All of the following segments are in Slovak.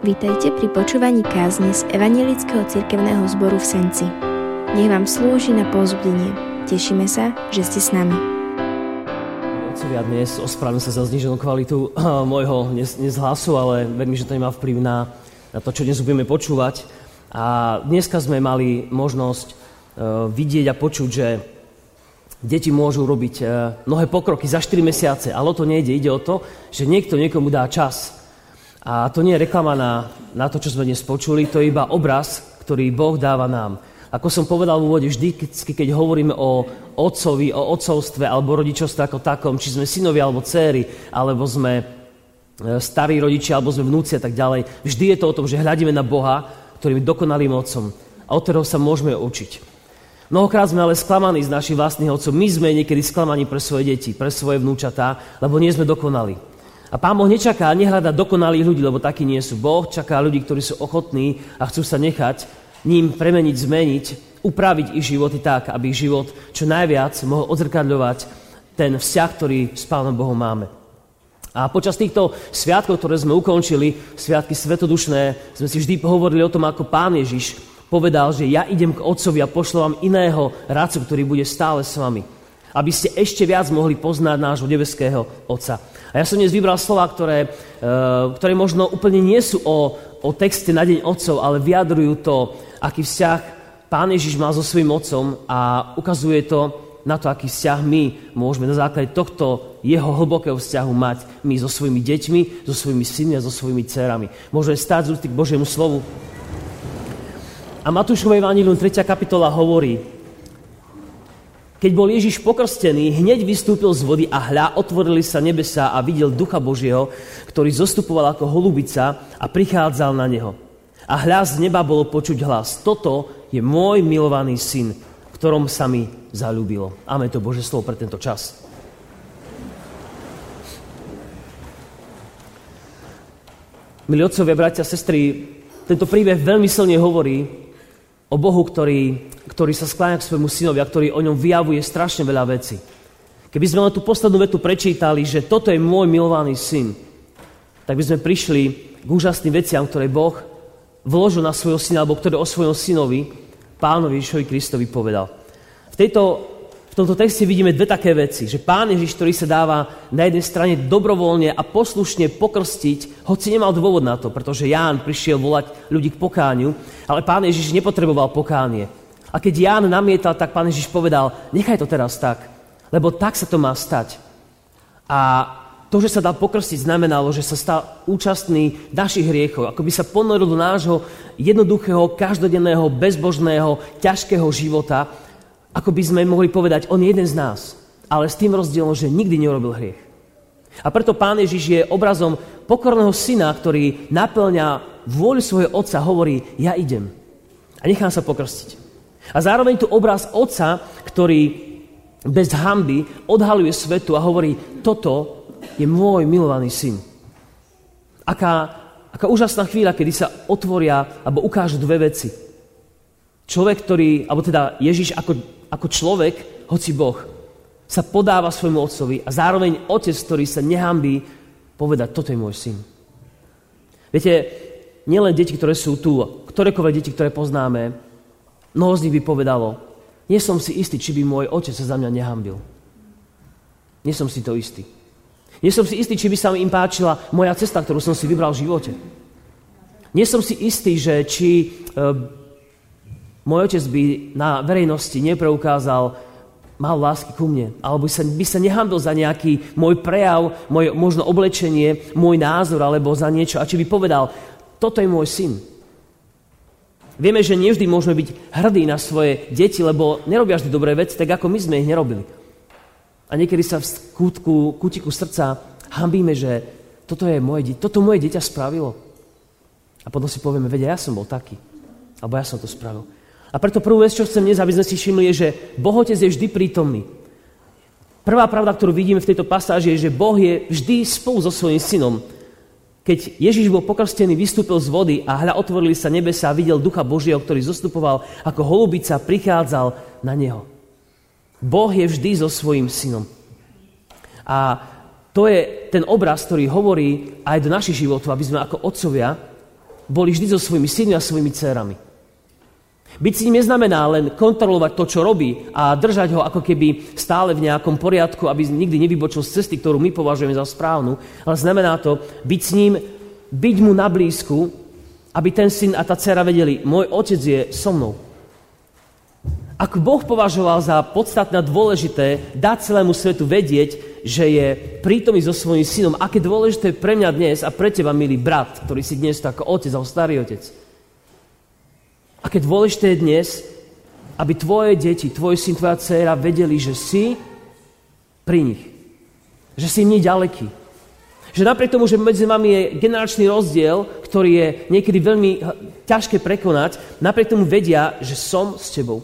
Vítajte pri počúvaní kázne z Evangelického cirkevného zboru v Senci. Nech vám slúži na pozbudenie. Tešíme sa, že ste s nami. Otcovia, dnes ospravedlňujem sa za zniženú kvalitu môjho dnes, dnes hlasu, ale verím, že to nemá vplyv na, na to, čo dnes budeme počúvať. A dneska sme mali možnosť uh, vidieť a počuť, že deti môžu robiť uh, mnohé pokroky za 4 mesiace, ale o to nejde. Ide o to, že niekto niekomu dá čas a to nie je reklama na, na to, čo sme dnes počuli, to je iba obraz, ktorý Boh dáva nám. Ako som povedal v úvode, vždy, keď hovoríme o otcovi, o otcovstve alebo rodičovstve ako takom, či sme synovi alebo céry, alebo sme e, starí rodičia, alebo sme vnúci a tak ďalej, vždy je to o tom, že hľadíme na Boha, ktorým je dokonalým otcom a od ktorého sa môžeme učiť. Mnohokrát sme ale sklamaní z našich vlastných otcov. My sme niekedy sklamaní pre svoje deti, pre svoje vnúčatá, lebo nie sme dokonali. A Pán Boh nečaká, nehľada dokonalých ľudí, lebo takí nie sú. Boh čaká ľudí, ktorí sú ochotní a chcú sa nechať ním premeniť, zmeniť, upraviť ich životy tak, aby ich život čo najviac mohol odzrkadľovať ten vzťah, ktorý s Pánom Bohom máme. A počas týchto sviatkov, ktoré sme ukončili, sviatky svetodušné, sme si vždy hovorili o tom, ako Pán Ježiš povedal, že ja idem k Otcovi a pošlo vám iného radcu, ktorý bude stále s vami. Aby ste ešte viac mohli poznať nášho nebeského Otca. A ja som dnes vybral slova, ktoré, eh, ktoré možno úplne nie sú o, o texte na deň otcov, ale vyjadrujú to, aký vzťah Pán Ježiš má so svojím otcom a ukazuje to na to, aký vzťah my môžeme na základe tohto jeho hlbokého vzťahu mať my so svojimi deťmi, so svojimi synmi a so svojimi dcerami. Môžeme stáť z k Božiemu slovu. A Matúšovej Evangelium 3. kapitola hovorí, keď bol Ježiš pokrstený, hneď vystúpil z vody a hľa, otvorili sa nebesa a videl Ducha Božieho, ktorý zostupoval ako holubica a prichádzal na neho. A hľa z neba bolo počuť hlas. Toto je môj milovaný syn, ktorom sa mi zalúbilo. Amen to Bože slovo pre tento čas. Milí otcovia, bratia, sestry, tento príbeh veľmi silne hovorí o Bohu, ktorý ktorý sa skláňa k svojmu synovi a ktorý o ňom vyjavuje strašne veľa vecí. Keby sme len tú poslednú vetu prečítali, že toto je môj milovaný syn, tak by sme prišli k úžasným veciam, ktoré Boh vložil na svojho syna, alebo ktoré o svojom synovi, pánovi Ježišovi Kristovi povedal. V, tejto, tomto texte vidíme dve také veci, že pán Ježiš, ktorý sa dáva na jednej strane dobrovoľne a poslušne pokrstiť, hoci nemal dôvod na to, pretože Ján prišiel volať ľudí k pokániu, ale pán Ježiš nepotreboval pokánie. A keď Ján namietal, tak pán Ježiš povedal, nechaj to teraz tak, lebo tak sa to má stať. A to, že sa dal pokrstiť, znamenalo, že sa stal účastný našich hriechov, ako by sa ponoril do nášho jednoduchého, každodenného, bezbožného, ťažkého života, ako by sme mohli povedať, on je jeden z nás, ale s tým rozdielom, že nikdy neurobil hriech. A preto pán Ježiš je obrazom pokorného syna, ktorý naplňa vôľu svojho otca, hovorí, ja idem a nechám sa pokrstiť. A zároveň tu obraz otca, ktorý bez hamby odhaluje svetu a hovorí, toto je môj milovaný syn. Aká, aká úžasná chvíľa, kedy sa otvoria alebo ukážu dve veci. Človek, ktorý, alebo teda Ježiš ako, ako človek, hoci Boh, sa podáva svojmu otcovi a zároveň otec, ktorý sa nehambí povedať, toto je môj syn. Viete, nielen deti, ktoré sú tu, ktorékoľvek deti, ktoré poznáme, Mnoho z nich by povedalo, nie som si istý, či by môj otec sa za mňa nehambil. Nie som si to istý. Nie som si istý, či by sa im páčila moja cesta, ktorú som si vybral v živote. Nie som si istý, že či e, môj otec by na verejnosti nepreukázal mal lásky ku mne, alebo by sa, by sa nehambil za nejaký môj prejav, moje možno oblečenie, môj názor, alebo za niečo. A či by povedal, toto je môj syn, Vieme, že nevždy môžeme byť hrdí na svoje deti, lebo nerobia vždy dobré veci, tak ako my sme ich nerobili. A niekedy sa v kútku, kútiku srdca hambíme, že toto, je moje, toto moje dieťa spravilo. A potom si povieme, vedia, ja som bol taký. Alebo ja som to spravil. A preto prvú vec, čo chcem dnes, aby sme si všimli, je, že Boh Otec je vždy prítomný. Prvá pravda, ktorú vidíme v tejto pasáži, je, že Boh je vždy spolu so svojím synom. Keď Ježiš bol pokrstený, vystúpil z vody a hľa otvorili sa nebesa a videl Ducha Božieho, ktorý zostupoval ako holubica, prichádzal na neho. Boh je vždy so svojím synom. A to je ten obraz, ktorý hovorí aj do našich životov, aby sme ako otcovia boli vždy so svojimi synmi a svojimi dcerami. Byť s ním neznamená len kontrolovať to, čo robí a držať ho ako keby stále v nejakom poriadku, aby nikdy nevybočil z cesty, ktorú my považujeme za správnu, ale znamená to byť s ním, byť mu na blízku, aby ten syn a tá dcera vedeli, môj otec je so mnou. Ak Boh považoval za podstatné a dôležité dať celému svetu vedieť, že je prítomný so svojím synom, aké dôležité pre mňa dnes a pre teba, milý brat, ktorý si dnes ako otec alebo starý otec, Aké dôležité je dnes, aby tvoje deti, tvoj syn, tvoja dcera vedeli, že si pri nich. Že si im ďaleký. Že napriek tomu, že medzi vami je generačný rozdiel, ktorý je niekedy veľmi ťažké prekonať, napriek tomu vedia, že som s tebou.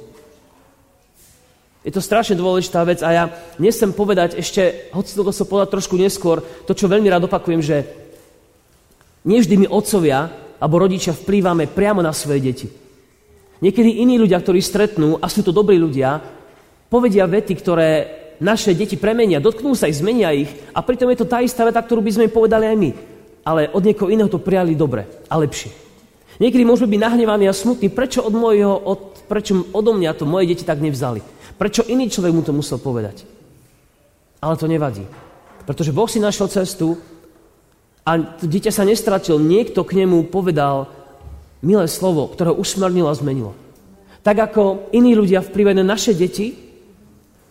Je to strašne dôležitá vec a ja nesem povedať ešte, hoci to som povedať trošku neskôr, to, čo veľmi rád opakujem, že nevždy my otcovia alebo rodičia vplývame priamo na svoje deti. Niekedy iní ľudia, ktorí stretnú, a sú to dobrí ľudia, povedia vety, ktoré naše deti premenia, dotknú sa ich, zmenia ich a pritom je to tá istá veta, ktorú by sme im povedali aj my. Ale od niekoho iného to prijali dobre a lepšie. Niekedy môžeme byť nahnevaní a smutní, prečo od mojho, od, prečo odo mňa to moje deti tak nevzali. Prečo iný človek mu to musel povedať. Ale to nevadí. Pretože Boh si našiel cestu a dieťa sa nestratil. Niekto k nemu povedal, milé slovo, ktoré usmernilo a zmenilo. Tak ako iní ľudia vplyvajú na naše deti,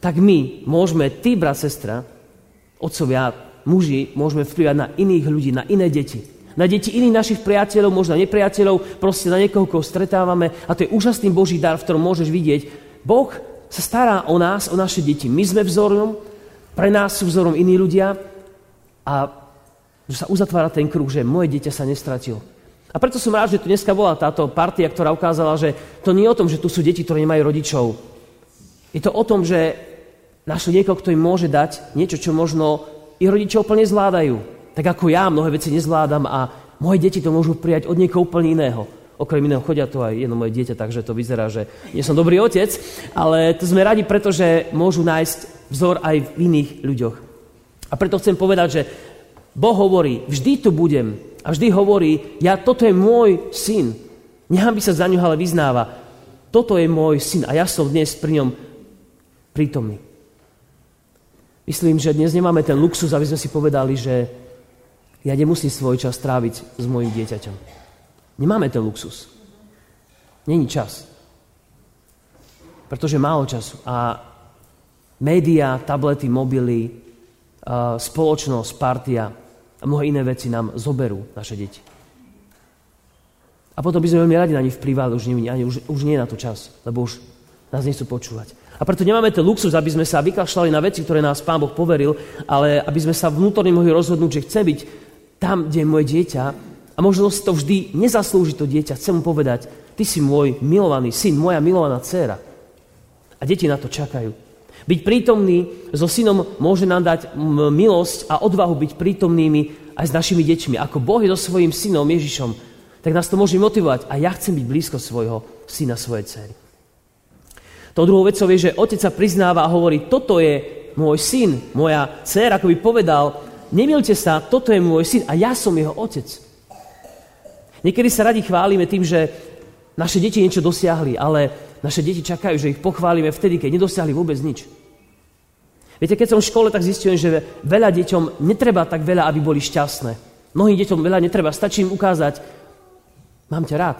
tak my môžeme, ty, brat, sestra, otcovia, muži, môžeme vplyvať na iných ľudí, na iné deti. Na deti iných našich priateľov, možno nepriateľov, proste na niekoho, koho stretávame. A to je úžasný Boží dar, v ktorom môžeš vidieť. Boh sa stará o nás, o naše deti. My sme vzorom, pre nás sú vzorom iní ľudia a že sa uzatvára ten kruh, že moje dieťa sa nestratil. A preto som rád, že tu dneska bola táto partia, ktorá ukázala, že to nie je o tom, že tu sú deti, ktoré nemajú rodičov. Je to o tom, že našli niekoho, kto im môže dať niečo, čo možno ich rodičov úplne zvládajú. Tak ako ja mnohé veci nezvládam a moje deti to môžu prijať od niekoho úplne iného. Okrem iného chodia tu aj jedno moje dieťa, takže to vyzerá, že nie som dobrý otec, ale to sme radi, pretože môžu nájsť vzor aj v iných ľuďoch. A preto chcem povedať, že Boh hovorí, vždy tu budem, a vždy hovorí, ja, toto je môj syn. by sa za ňu, ale vyznáva. Toto je môj syn a ja som dnes pri ňom prítomný. Myslím, že dnes nemáme ten luxus, aby sme si povedali, že ja nemusím svoj čas tráviť s mojim dieťaťom. Nemáme ten luxus. Není čas. Pretože málo času. A média, tablety, mobily, spoločnosť, partia, a mnohé iné veci nám zoberú naše deti. A potom by sme veľmi radi na nich vplyvali, už, ani, už, už nie je na to čas, lebo už nás nechcú počúvať. A preto nemáme ten luxus, aby sme sa vykašľali na veci, ktoré nás Pán Boh poveril, ale aby sme sa vnútorne mohli rozhodnúť, že chce byť tam, kde je moje dieťa a možno si to vždy nezaslúži to dieťa. Chcem mu povedať, ty si môj milovaný syn, moja milovaná dcéra. A deti na to čakajú. Byť prítomný so synom môže nám dať milosť a odvahu byť prítomnými aj s našimi deťmi. Ako Boh je so svojím synom Ježišom, tak nás to môže motivovať. A ja chcem byť blízko svojho syna, svojej dcery. To druhou vecou je, že otec sa priznáva a hovorí, toto je môj syn, moja dcera, ako by povedal, nemilte sa, toto je môj syn a ja som jeho otec. Niekedy sa radi chválime tým, že naše deti niečo dosiahli, ale naše deti čakajú, že ich pochválime vtedy, keď nedosiahli vôbec nič. Viete, keď som v škole, tak zistujem, že veľa deťom netreba tak veľa, aby boli šťastné. Mnohým deťom veľa netreba, stačí im ukázať, mám ťa rád,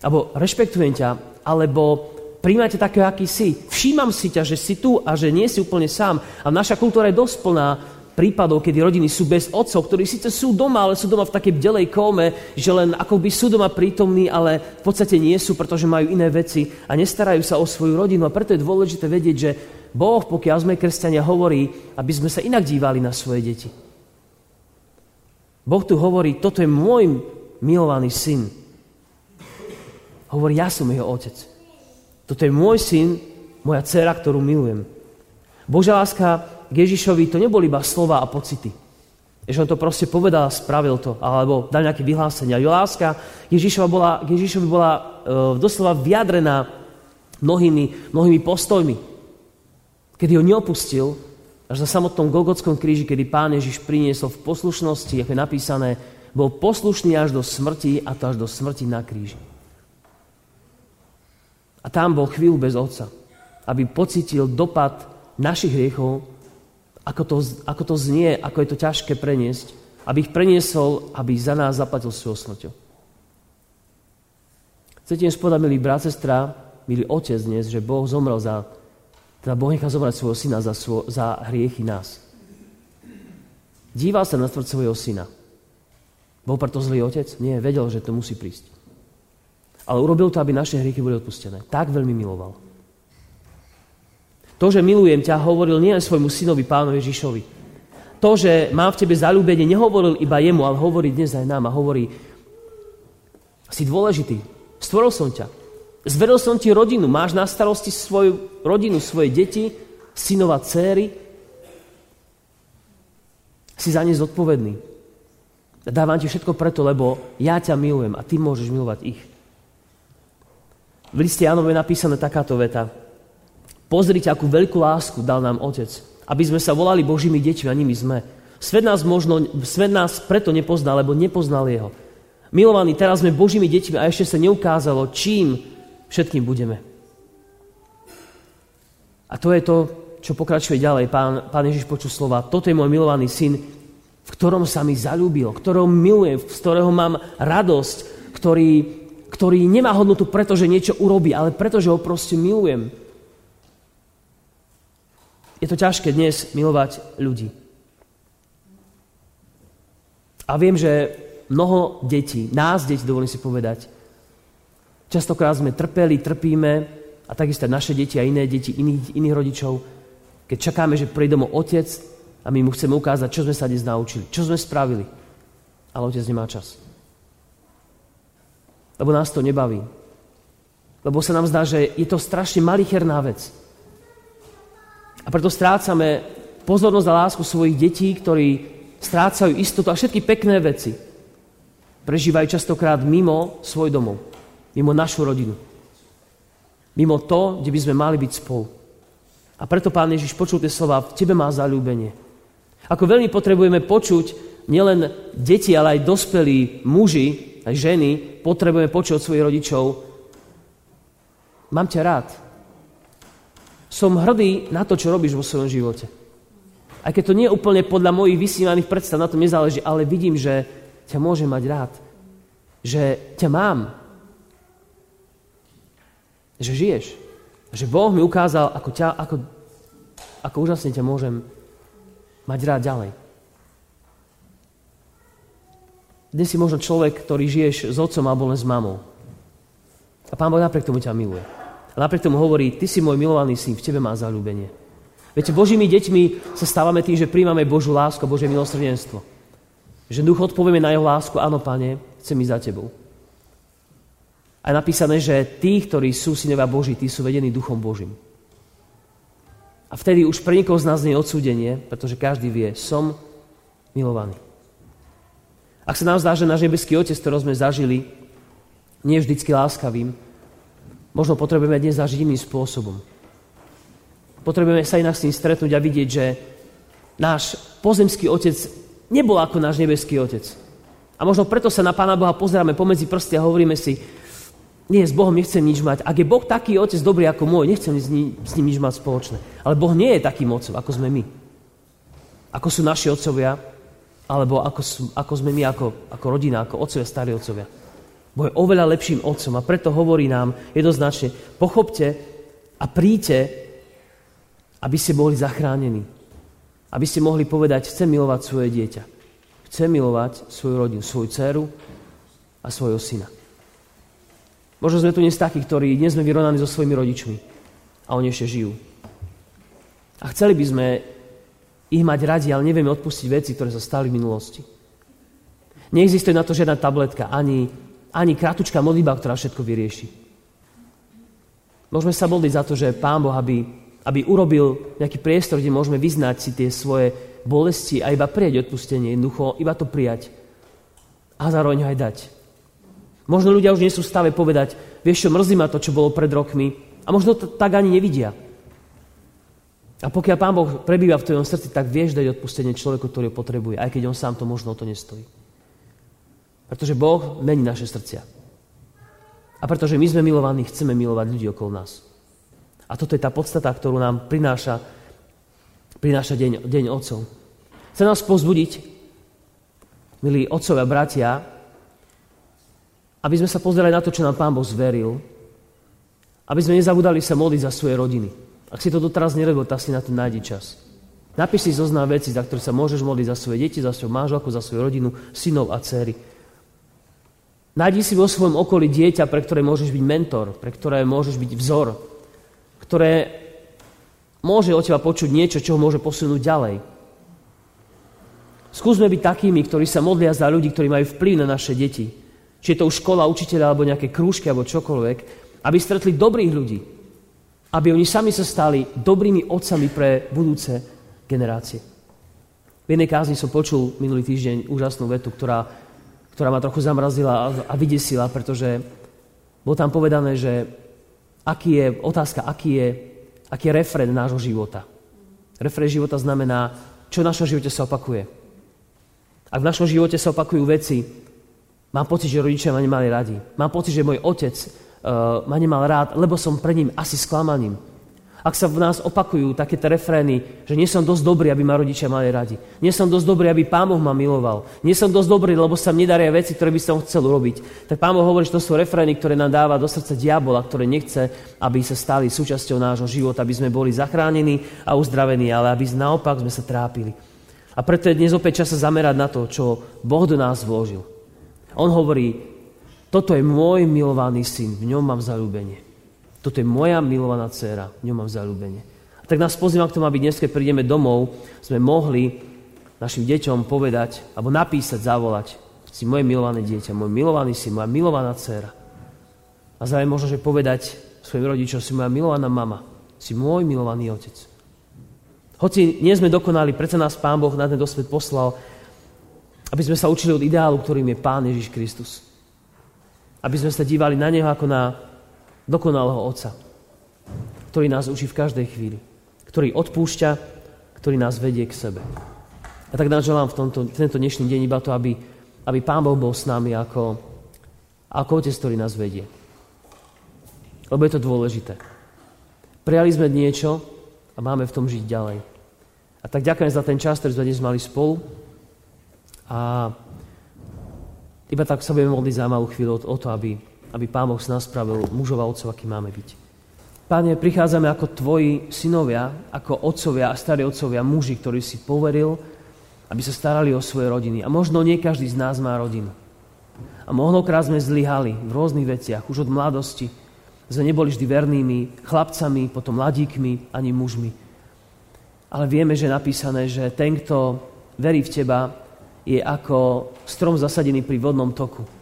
alebo rešpektujem ťa, alebo príjmate takého, aký si. Všímam si ťa, že si tu a že nie si úplne sám. A naša kultúra je dosť plná prípadov, kedy rodiny sú bez otcov, ktorí síce sú doma, ale sú doma v takej bdelej kóme, že len ako by sú doma prítomní, ale v podstate nie sú, pretože majú iné veci a nestarajú sa o svoju rodinu. A preto je dôležité vedieť, že Boh, pokiaľ sme kresťania, hovorí, aby sme sa inak dívali na svoje deti. Boh tu hovorí, toto je môj milovaný syn. Hovorí, ja som jeho otec. Toto je môj syn, moja dcera, ktorú milujem. Božia láska k Ježišovi to neboli iba slova a pocity. Že on to proste povedal a spravil to, alebo dal nejaké vyhlásenia. Jo, láska Ježišova bola, k Ježišovi bola e, doslova vyjadrená mnohými, mnohými postojmi. Kedy ho neopustil, až na samotnom Golgotskom kríži, kedy pán Ježiš priniesol v poslušnosti, ako je napísané, bol poslušný až do smrti a to až do smrti na kríži. A tam bol chvíľu bez Otca, aby pocitil dopad našich hriechov, ako to, ako to znie, ako je to ťažké preniesť, aby ich preniesol, aby za nás zaplatil svojou smrťou. Chcete im spodať, milí brat, sestra, milý otec dnes, že Boh zomrel za, teda Boh nechal zomrať svojho syna za, svo, za hriechy nás. Díval sa na smrť svojho syna. Bol preto zlý otec? Nie, vedel, že to musí prísť. Ale urobil to, aby naše hriechy boli odpustené. Tak veľmi miloval. To, že milujem ťa, hovoril nie svojmu synovi, pánovi Ježišovi. To, že mám v tebe zalúbenie, nehovoril iba jemu, ale hovorí dnes aj nám a hovorí, si dôležitý, Stvoril som ťa. Zveril som ti rodinu. Máš na starosti svoju rodinu, svoje deti, synova, céry. Si za ne zodpovedný. Dávam ti všetko preto, lebo ja ťa milujem a ty môžeš milovať ich. V liste Jánovi je napísaná takáto veta. Pozrite, akú veľkú lásku dal nám Otec, aby sme sa volali Božími deťmi a nimi sme. Svet nás, možno, svet nás preto nepoznal, lebo nepoznal Jeho. Milovaní, teraz sme Božími deťmi a ešte sa neukázalo, čím všetkým budeme. A to je to, čo pokračuje ďalej. Pán, pán Ježiš počul slova. Toto je môj milovaný syn, v ktorom sa mi zalúbil, ktorého milujem, z ktorého mám radosť, ktorý, ktorý nemá hodnotu preto, že niečo urobí, ale preto, že ho proste milujem. Je to ťažké dnes milovať ľudí. A viem, že mnoho detí, nás detí, dovolím si povedať. Častokrát sme trpeli, trpíme a takisto naše deti a iné deti iných, iných rodičov, keď čakáme, že príde domov otec a my mu chceme ukázať, čo sme sa dnes naučili, čo sme spravili. Ale otec nemá čas. Lebo nás to nebaví. Lebo sa nám zdá, že je to strašne malicherná vec. A preto strácame pozornosť a lásku svojich detí, ktorí strácajú istotu a všetky pekné veci prežívajú častokrát mimo svoj domov, mimo našu rodinu. Mimo to, kde by sme mali byť spolu. A preto Pán Ježiš počul tie slova, v tebe má zalúbenie. Ako veľmi potrebujeme počuť nielen deti, ale aj dospelí muži, aj ženy, potrebujeme počuť od svojich rodičov, mám ťa rád. Som hrdý na to, čo robíš vo svojom živote. Aj keď to nie je úplne podľa mojich vysívaných predstav, na tom nezáleží, ale vidím, že ťa môžem mať rád. Že ťa mám. Že žiješ. Že Boh mi ukázal, ako, ťa, ako, ako úžasne ťa môžem mať rád ďalej. Dnes si možno človek, ktorý žiješ s otcom alebo len s mamou. A Pán Boh napriek tomu ťa miluje. A napriek tomu hovorí, ty si môj milovaný syn, v tebe má zalúbenie. Viete, Božími deťmi sa stávame tým, že príjmame Božú lásku Božie milosrdenstvo. Že duch odpovieme na jeho lásku, áno, pane, chcem ísť za tebou. A je napísané, že tí, ktorí sú synovia Boží, tí sú vedení duchom Božím. A vtedy už pre nikoho z nás nie je odsúdenie, pretože každý vie, som milovaný. Ak sa nám zdá, že náš nebeský Otec, ktorý sme zažili, nie je vždycky láskavým, možno potrebujeme dnes zažiť iným spôsobom. Potrebujeme sa inak s tým stretnúť a vidieť, že náš pozemský Otec nebol ako náš nebeský Otec. A možno preto sa na Pána Boha pozeráme pomedzi prsty a hovoríme si, nie, s Bohom nechcem nič mať. Ak je Boh taký otec dobrý ako môj, nechcem s ním, s ním nič mať spoločné. Ale Boh nie je takým otcom, ako sme my. Ako sú naši otcovia, alebo ako, sú, ako sme my, ako, ako rodina, ako otcovia, starí otcovia. Boh je oveľa lepším otcom a preto hovorí nám jednoznačne, pochopte a príďte, aby ste boli zachránení. Aby ste mohli povedať, chcem milovať svoje dieťa. Chcem milovať svoju rodinu, svoju dceru a svojho syna. Možno sme tu dnes takí, ktorí nie sme vyrovnaní so svojimi rodičmi a oni ešte žijú. A chceli by sme ich mať radi, ale nevieme odpustiť veci, ktoré sa stali v minulosti. Neexistuje na to žiadna tabletka, ani, ani krátučká modlíba, ktorá všetko vyrieši. Môžeme sa modliť za to, že Pán Boh, aby aby urobil nejaký priestor, kde môžeme vyznať si tie svoje bolesti a iba prijať odpustenie, jednoducho iba to prijať a zároveň ho aj dať. Možno ľudia už nie sú v stave povedať, vieš čo, mrzí ma to, čo bolo pred rokmi a možno to tak ani nevidia. A pokiaľ Pán Boh prebýva v tvojom srdci, tak vieš dať odpustenie človeku, ktorý ho potrebuje, aj keď on sám to možno o to nestojí. Pretože Boh mení naše srdcia. A pretože my sme milovaní, chceme milovať ľudí okolo nás. A toto je tá podstata, ktorú nám prináša, prináša deň, deň otcov. Chce nás pozbudiť, milí otcovia, bratia, aby sme sa pozerali na to, čo nám Pán Boh zveril, aby sme nezabudali sa modliť za svoje rodiny. Ak si to doteraz nerobil, tak si na to nájdi čas. Napíš si zoznam veci, za ktoré sa môžeš modliť za svoje deti, za svoju manželku, za svoju rodinu, synov a dcery. Nájdi si vo svojom okolí dieťa, pre ktoré môžeš byť mentor, pre ktoré môžeš byť vzor, ktoré môže od teba počuť niečo, čo ho môže posunúť ďalej. Skúsme byť takými, ktorí sa modlia za ľudí, ktorí majú vplyv na naše deti. Či je to už škola, učiteľa, alebo nejaké krúžky, alebo čokoľvek, aby stretli dobrých ľudí. Aby oni sami sa stali dobrými otcami pre budúce generácie. V jednej kázni som počul minulý týždeň úžasnú vetu, ktorá ktorá ma trochu zamrazila a vydesila, pretože bolo tam povedané, že aký je, otázka, aký je, aký je refren nášho života. Refren života znamená, čo v našom živote sa opakuje. Ak v našom živote sa opakujú veci, mám pocit, že rodičia ma nemali radi. Mám pocit, že môj otec uh, ma nemal rád, lebo som pred ním asi sklamaním. Ak sa v nás opakujú takéto refrény, že nie som dosť dobrý, aby ma rodičia mali radi. Nie som dosť dobrý, aby Pán Boh ma miloval. Nie som dosť dobrý, lebo sa nedaria veci, ktoré by som chcel urobiť. Tak Pán Boh hovorí, že to sú refrény, ktoré nám dáva do srdca diabola, ktoré nechce, aby sa stali súčasťou nášho života, aby sme boli zachránení a uzdravení, ale aby naopak sme sa trápili. A preto je dnes opäť čas sa zamerať na to, čo Boh do nás vložil. On hovorí, toto je môj milovaný syn, v ňom mám zalúbenie. Toto je moja milovaná dcéra, v ňom mám zalúbenie. A tak nás pozývam k tomu, aby dnes, keď prídeme domov, sme mohli našim deťom povedať, alebo napísať, zavolať, si moje milované dieťa, môj milovaný si, moja milovaná dcéra. A zároveň možno, že povedať svojim rodičom, si moja milovaná mama, si môj milovaný otec. Hoci nie sme dokonali, predsa nás Pán Boh na ten dosvet poslal, aby sme sa učili od ideálu, ktorým je Pán Ježiš Kristus. Aby sme sa dívali na Neho ako na dokonalého Otca, ktorý nás učí v každej chvíli, ktorý odpúšťa, ktorý nás vedie k sebe. A tak nám želám v, tomto, tento dnešný deň iba to, aby, aby Pán Boh bol s nami ako, ako Otec, ktorý nás vedie. Lebo je to dôležité. Prijali sme niečo a máme v tom žiť ďalej. A tak ďakujem za ten čas, ktorý sme dnes mali spolu. A iba tak sa budeme modliť za malú chvíľu o to, aby aby Pán Boh z nás spravil mužov a otcov, aký máme byť. Páne, prichádzame ako Tvoji synovia, ako otcovia a starí otcovia, muži, ktorí si poveril, aby sa starali o svoje rodiny. A možno nie každý z nás má rodinu. A mnohokrát sme zlyhali v rôznych veciach, už od mladosti. Sme neboli vždy vernými chlapcami, potom mladíkmi, ani mužmi. Ale vieme, že je napísané, že ten, kto verí v Teba, je ako strom zasadený pri vodnom toku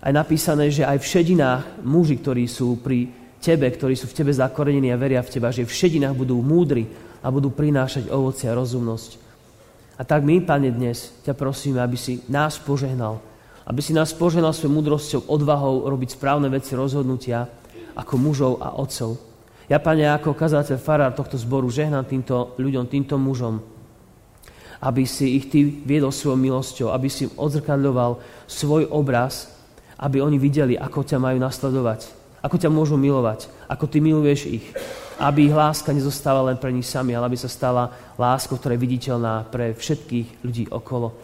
aj napísané, že aj v šedinách muži, ktorí sú pri tebe, ktorí sú v tebe zakorenení a veria v teba, že v šedinách budú múdri a budú prinášať ovoci a rozumnosť. A tak my, Pane, dnes ťa prosíme, aby si nás požehnal, aby si nás požehnal svojou múdrosťou, odvahou robiť správne veci, rozhodnutia ako mužov a otcov. Ja, Pane, ako kazateľ farár tohto zboru žehnám týmto ľuďom, týmto mužom, aby si ich Ty viedol svojou milosťou, aby si im odzrkadľoval svoj obraz, aby oni videli, ako ťa majú nasledovať, ako ťa môžu milovať, ako ty miluješ ich. Aby ich láska nezostáva len pre nich sami, ale aby sa stala láskou, ktorá je viditeľná pre všetkých ľudí okolo.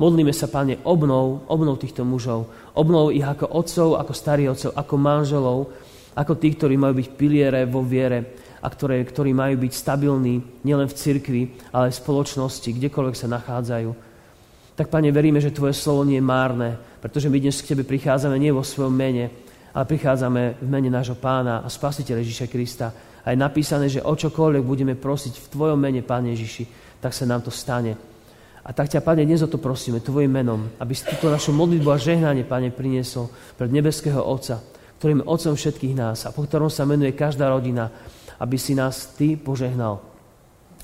Modlíme sa, Pane, obnov, obnov týchto mužov. Obnov ich ako otcov, ako starých otcov, ako manželov, ako tí, ktorí majú byť piliere vo viere a ktoré, ktorí majú byť stabilní nielen v cirkvi, ale aj v spoločnosti, kdekoľvek sa nachádzajú. Tak, Pane, veríme, že Tvoje slovo nie je márne, pretože my dnes k Tebe prichádzame nie vo svojom mene, ale prichádzame v mene nášho pána a spasiteľa Ježíša Krista. A je napísané, že o čokoľvek budeme prosiť v Tvojom mene, Pán Ježiši, tak sa nám to stane. A tak ťa, Pane, dnes o to prosíme, Tvojim menom, aby si túto našu modlitbu a žehnanie, Pane, priniesol pred nebeského Otca, ktorým je Otcom všetkých nás a po ktorom sa menuje každá rodina, aby si nás Ty požehnal,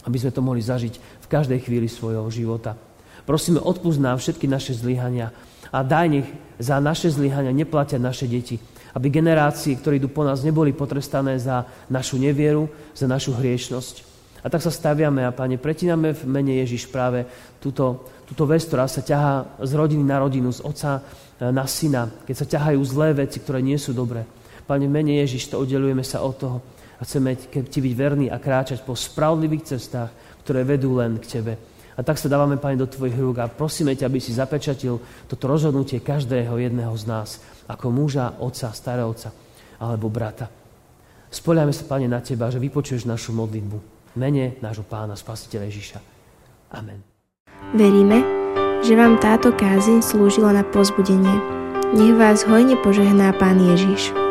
aby sme to mohli zažiť v každej chvíli svojho života. Prosíme, odpúsť nám všetky naše zlyhania, a daj nech za naše zlyhania neplatia naše deti. Aby generácie, ktorí idú po nás, neboli potrestané za našu nevieru, za našu hriešnosť. A tak sa staviame a, Pane, pretíname v mene Ježiš práve túto, túto vec, ktorá sa ťahá z rodiny na rodinu, z otca na syna, keď sa ťahajú zlé veci, ktoré nie sú dobré. Pane, mene Ježiš, to oddelujeme sa od toho a chceme ti byť verní a kráčať po spravodlivých cestách, ktoré vedú len k Tebe. A tak sa dávame, Pane, do Tvojich rúk a prosíme ťa, aby si zapečatil toto rozhodnutie každého jedného z nás, ako muža, otca, starého otca alebo brata. Spoliame sa, Pane, na Teba, že vypočuješ našu modlitbu. Mene nášho Pána, Spasiteľa Ježiša. Amen. Veríme, že vám táto kázeň slúžila na pozbudenie. Nech vás hojne požehná Pán Ježiš.